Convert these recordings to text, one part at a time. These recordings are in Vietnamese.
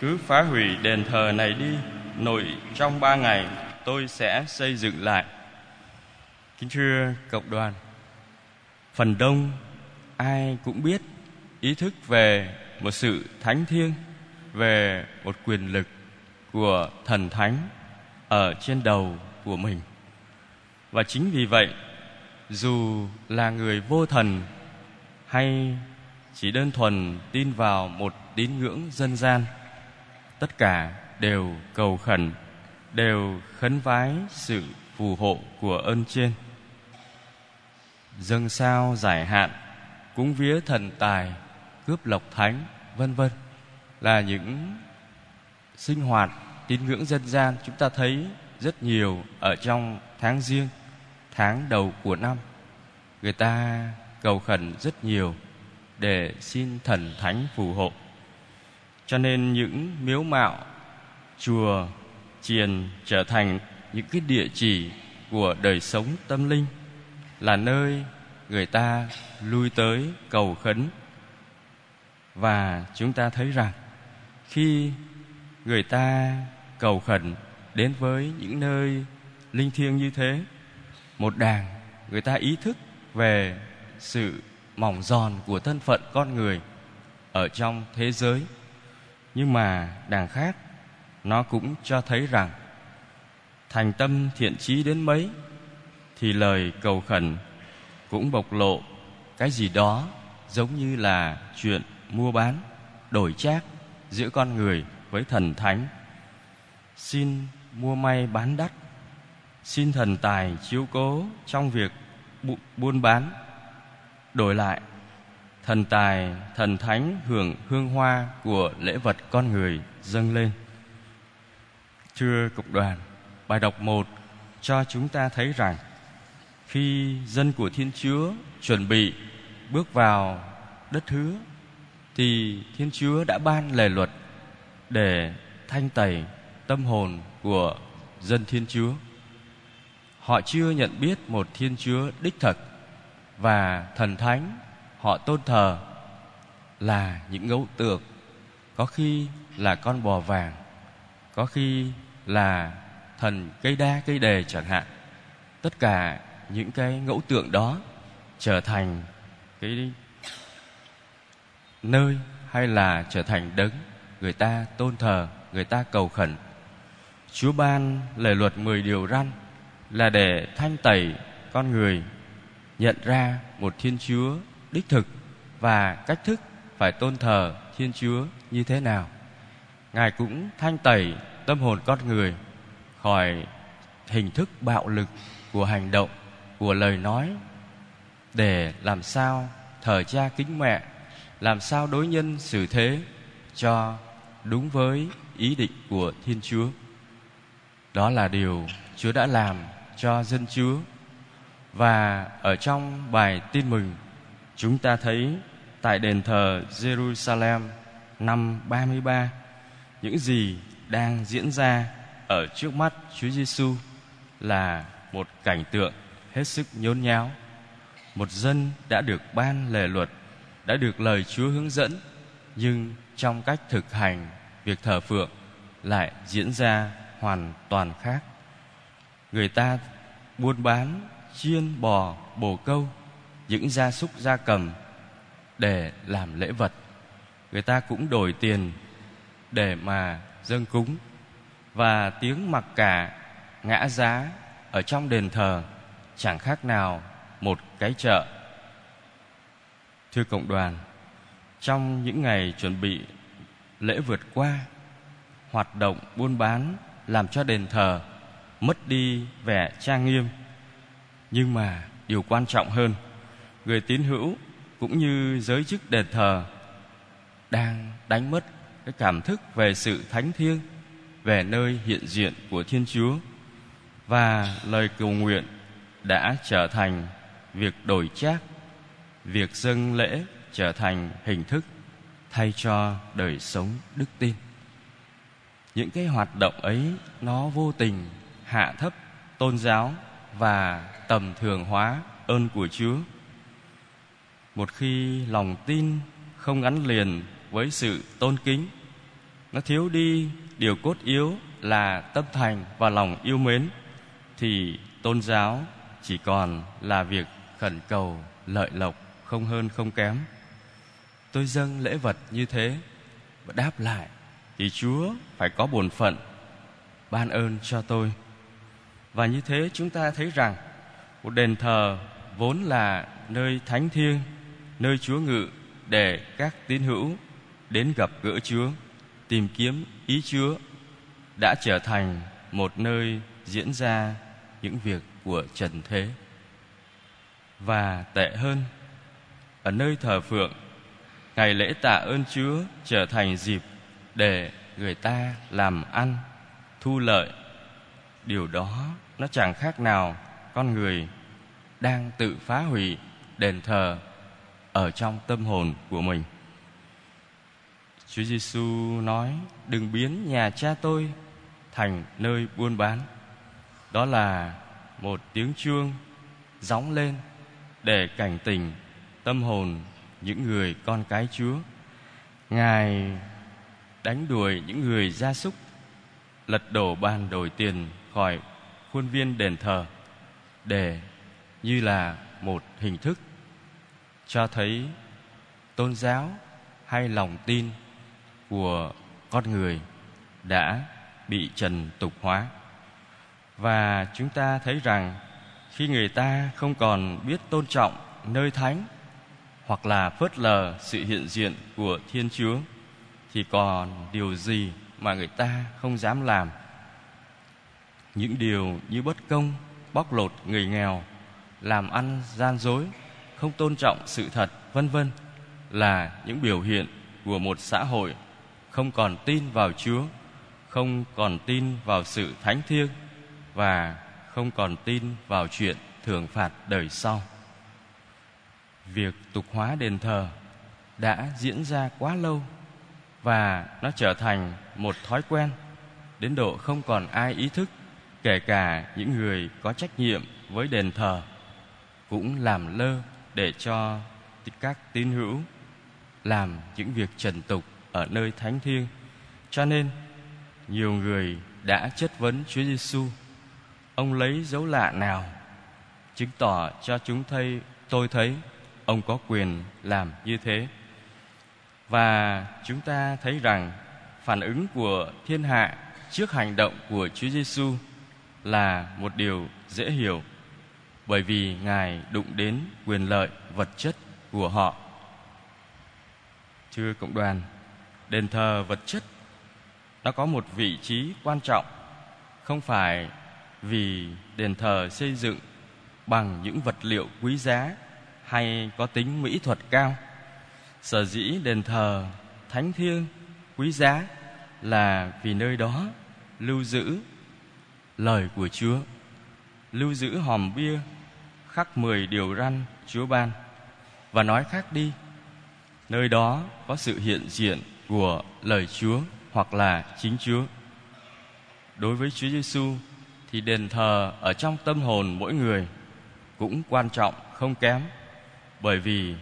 cứ phá hủy đền thờ này đi, nội trong ba ngày tôi sẽ xây dựng lại. Kính thưa cộng đoàn, phần đông ai cũng biết ý thức về một sự thánh thiêng, về một quyền lực của thần thánh ở trên đầu của mình. Và chính vì vậy, dù là người vô thần hay chỉ đơn thuần tin vào một tín ngưỡng dân gian tất cả đều cầu khẩn, đều khấn vái sự phù hộ của ơn trên. Dâng sao giải hạn, cúng vía thần tài, cướp lộc thánh, vân vân là những sinh hoạt tín ngưỡng dân gian chúng ta thấy rất nhiều ở trong tháng riêng, tháng đầu của năm. Người ta cầu khẩn rất nhiều để xin thần thánh phù hộ cho nên những miếu mạo, chùa, chiền trở thành những cái địa chỉ của đời sống tâm linh, là nơi người ta lui tới cầu khấn. Và chúng ta thấy rằng, khi người ta cầu khẩn đến với những nơi linh thiêng như thế, một đàng người ta ý thức về sự mỏng giòn của thân phận con người ở trong thế giới nhưng mà đàng khác, nó cũng cho thấy rằng, thành tâm thiện trí đến mấy, thì lời cầu khẩn cũng bộc lộ cái gì đó giống như là chuyện mua bán, đổi trác giữa con người với thần thánh. Xin mua may bán đắt, xin thần tài chiếu cố trong việc bu- buôn bán, đổi lại thần tài, thần thánh hưởng hương hoa của lễ vật con người dâng lên. Thưa cộng đoàn, bài đọc một cho chúng ta thấy rằng, khi dân của thiên chúa chuẩn bị bước vào đất hứa, thì thiên chúa đã ban lề luật để thanh tẩy tâm hồn của dân thiên chúa. Họ chưa nhận biết một thiên chúa đích thực và thần thánh họ tôn thờ là những ngẫu tượng. Có khi là con bò vàng, có khi là thần cây đa cây đề chẳng hạn. Tất cả những cái ngẫu tượng đó trở thành cái nơi hay là trở thành đấng người ta tôn thờ, người ta cầu khẩn. Chúa ban lời luật 10 điều răn là để thanh tẩy con người, nhận ra một thiên chúa đích thực và cách thức phải tôn thờ thiên chúa như thế nào. Ngài cũng thanh tẩy tâm hồn con người khỏi hình thức bạo lực của hành động, của lời nói, để làm sao thờ cha kính mẹ, làm sao đối nhân xử thế cho đúng với ý định của thiên chúa. Đó là điều chúa đã làm cho dân chúa. Và ở trong bài tin mừng chúng ta thấy tại đền thờ Jerusalem năm 33 những gì đang diễn ra ở trước mắt Chúa Giêsu là một cảnh tượng hết sức nhốn nháo. Một dân đã được ban lề luật, đã được lời Chúa hướng dẫn, nhưng trong cách thực hành việc thờ phượng lại diễn ra hoàn toàn khác. Người ta buôn bán chiên bò bồ câu những gia súc gia cầm để làm lễ vật. Người ta cũng đổi tiền để mà dâng cúng. Và tiếng mặc cả ngã giá ở trong đền thờ chẳng khác nào một cái chợ. Thưa cộng đoàn, trong những ngày chuẩn bị lễ vượt qua, hoạt động buôn bán làm cho đền thờ mất đi vẻ trang nghiêm. Nhưng mà điều quan trọng hơn người tín hữu cũng như giới chức đền thờ đang đánh mất cái cảm thức về sự thánh thiêng, về nơi hiện diện của thiên chúa và lời cầu nguyện đã trở thành việc đổi trác, việc dâng lễ trở thành hình thức thay cho đời sống đức tin. Những cái hoạt động ấy nó vô tình hạ thấp tôn giáo và tầm thường hóa ơn của chúa một khi lòng tin không gắn liền với sự tôn kính, nó thiếu đi điều cốt yếu là tâm thành và lòng yêu mến, thì tôn giáo chỉ còn là việc khẩn cầu lợi lộc không hơn không kém. Tôi dâng lễ vật như thế và đáp lại, thì chúa phải có bổn phận ban ơn cho tôi. Và như thế chúng ta thấy rằng một đền thờ vốn là nơi thánh thiêng nơi chúa ngự để các tín hữu đến gặp gỡ chúa, tìm kiếm ý chúa đã trở thành một nơi diễn ra những việc của trần thế. Và tệ hơn, ở nơi thờ phượng, ngày lễ tạ ơn chúa trở thành dịp để người ta làm ăn, thu lợi. Điều đó nó chẳng khác nào con người đang tự phá hủy đền thờ ở trong tâm hồn của mình Chúa Giêsu nói đừng biến nhà cha tôi thành nơi buôn bán đó là một tiếng chuông gióng lên để cảnh tỉnh tâm hồn những người con cái Chúa. Ngài đánh đuổi những người gia súc, lật đổ bàn đổi tiền khỏi khuôn viên đền thờ để như là một hình thức cho thấy tôn giáo hay lòng tin của con người đã bị trần tục hóa. Và chúng ta thấy rằng khi người ta không còn biết tôn trọng nơi thánh hoặc là phớt lờ sự hiện diện của thiên chúa, thì còn điều gì mà người ta không dám làm? Những điều như bất công, bóc lột người nghèo, làm ăn gian dối không tôn trọng sự thật, vân vân, là những biểu hiện của một xã hội không còn tin vào chúa, không còn tin vào sự thánh thiêng và không còn tin vào chuyện thưởng phạt đời sau. Việc tục hóa đền thờ đã diễn ra quá lâu và nó trở thành một thói quen đến độ không còn ai ý thức, kể cả những người có trách nhiệm với đền thờ, cũng làm lơ để cho các tín hữu làm những việc trần tục ở nơi thánh thiêng. Cho nên, nhiều người đã chất vấn Chúa Giêsu ông lấy dấu lạ nào chứng tỏ cho chúng thấy tôi thấy ông có quyền làm như thế? Và chúng ta thấy rằng phản ứng của thiên hạ trước hành động của Chúa Giêsu là một điều dễ hiểu bởi vì ngài đụng đến quyền lợi vật chất của họ. Thưa cộng đoàn, đền thờ vật chất nó có một vị trí quan trọng, không phải vì đền thờ xây dựng bằng những vật liệu quý giá hay có tính mỹ thuật cao. Sở dĩ đền thờ thánh thiêng quý giá là vì nơi đó lưu giữ lời của chúa, lưu giữ hòm bia khắc mười điều răn chúa ban, và nói khác đi, nơi đó có sự hiện diện của lời chúa hoặc là chính chúa đối với chúa giêsu thì đền thờ ở trong tâm hồn mỗi người cũng quan trọng không kém, bởi vì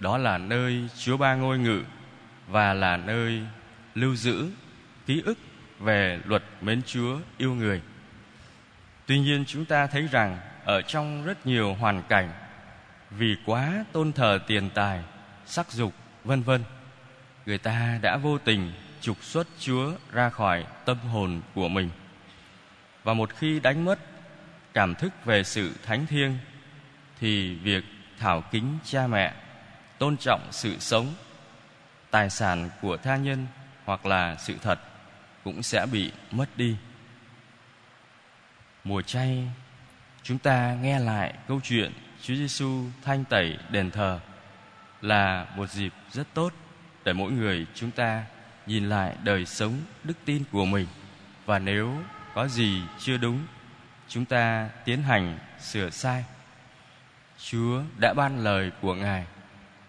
đó là nơi Chúa Ba ngôi ngự và là nơi lưu giữ ký ức về luật mến Chúa yêu người. Tuy nhiên chúng ta thấy rằng ở trong rất nhiều hoàn cảnh vì quá tôn thờ tiền tài, sắc dục, vân vân, người ta đã vô tình trục xuất Chúa ra khỏi tâm hồn của mình. Và một khi đánh mất cảm thức về sự thánh thiêng thì việc thảo kính cha mẹ tôn trọng sự sống tài sản của tha nhân hoặc là sự thật cũng sẽ bị mất đi mùa chay chúng ta nghe lại câu chuyện Chúa Giêsu thanh tẩy đền thờ là một dịp rất tốt để mỗi người chúng ta nhìn lại đời sống đức tin của mình. Và nếu có gì chưa đúng, chúng ta tiến hành sửa sai. Chúa đã ban lời của ngài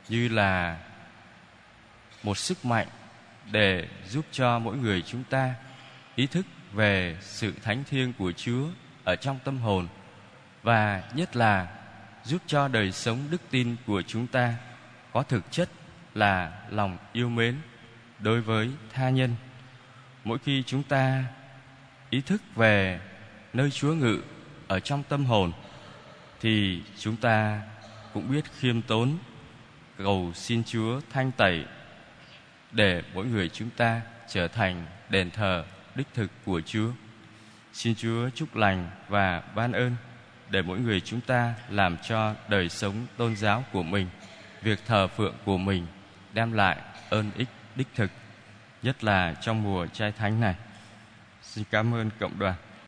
như là một sức mạnh để giúp cho mỗi người chúng ta ý thức về sự thánh thiêng của chúa ở trong tâm hồn và nhất là giúp cho đời sống đức tin của chúng ta có thực chất là lòng yêu mến đối với tha nhân mỗi khi chúng ta ý thức về nơi Chúa ngự ở trong tâm hồn, thì chúng ta cũng biết khiêm tốn cầu xin Chúa thanh tẩy để mỗi người chúng ta trở thành đền thờ đích thực của Chúa. Xin Chúa chúc lành và ban ơn để mỗi người chúng ta làm cho đời sống tôn giáo của mình, việc thờ phượng của mình đem lại ơn ích đích thực, nhất là trong mùa trai thánh này. Xin cảm ơn cộng đoàn.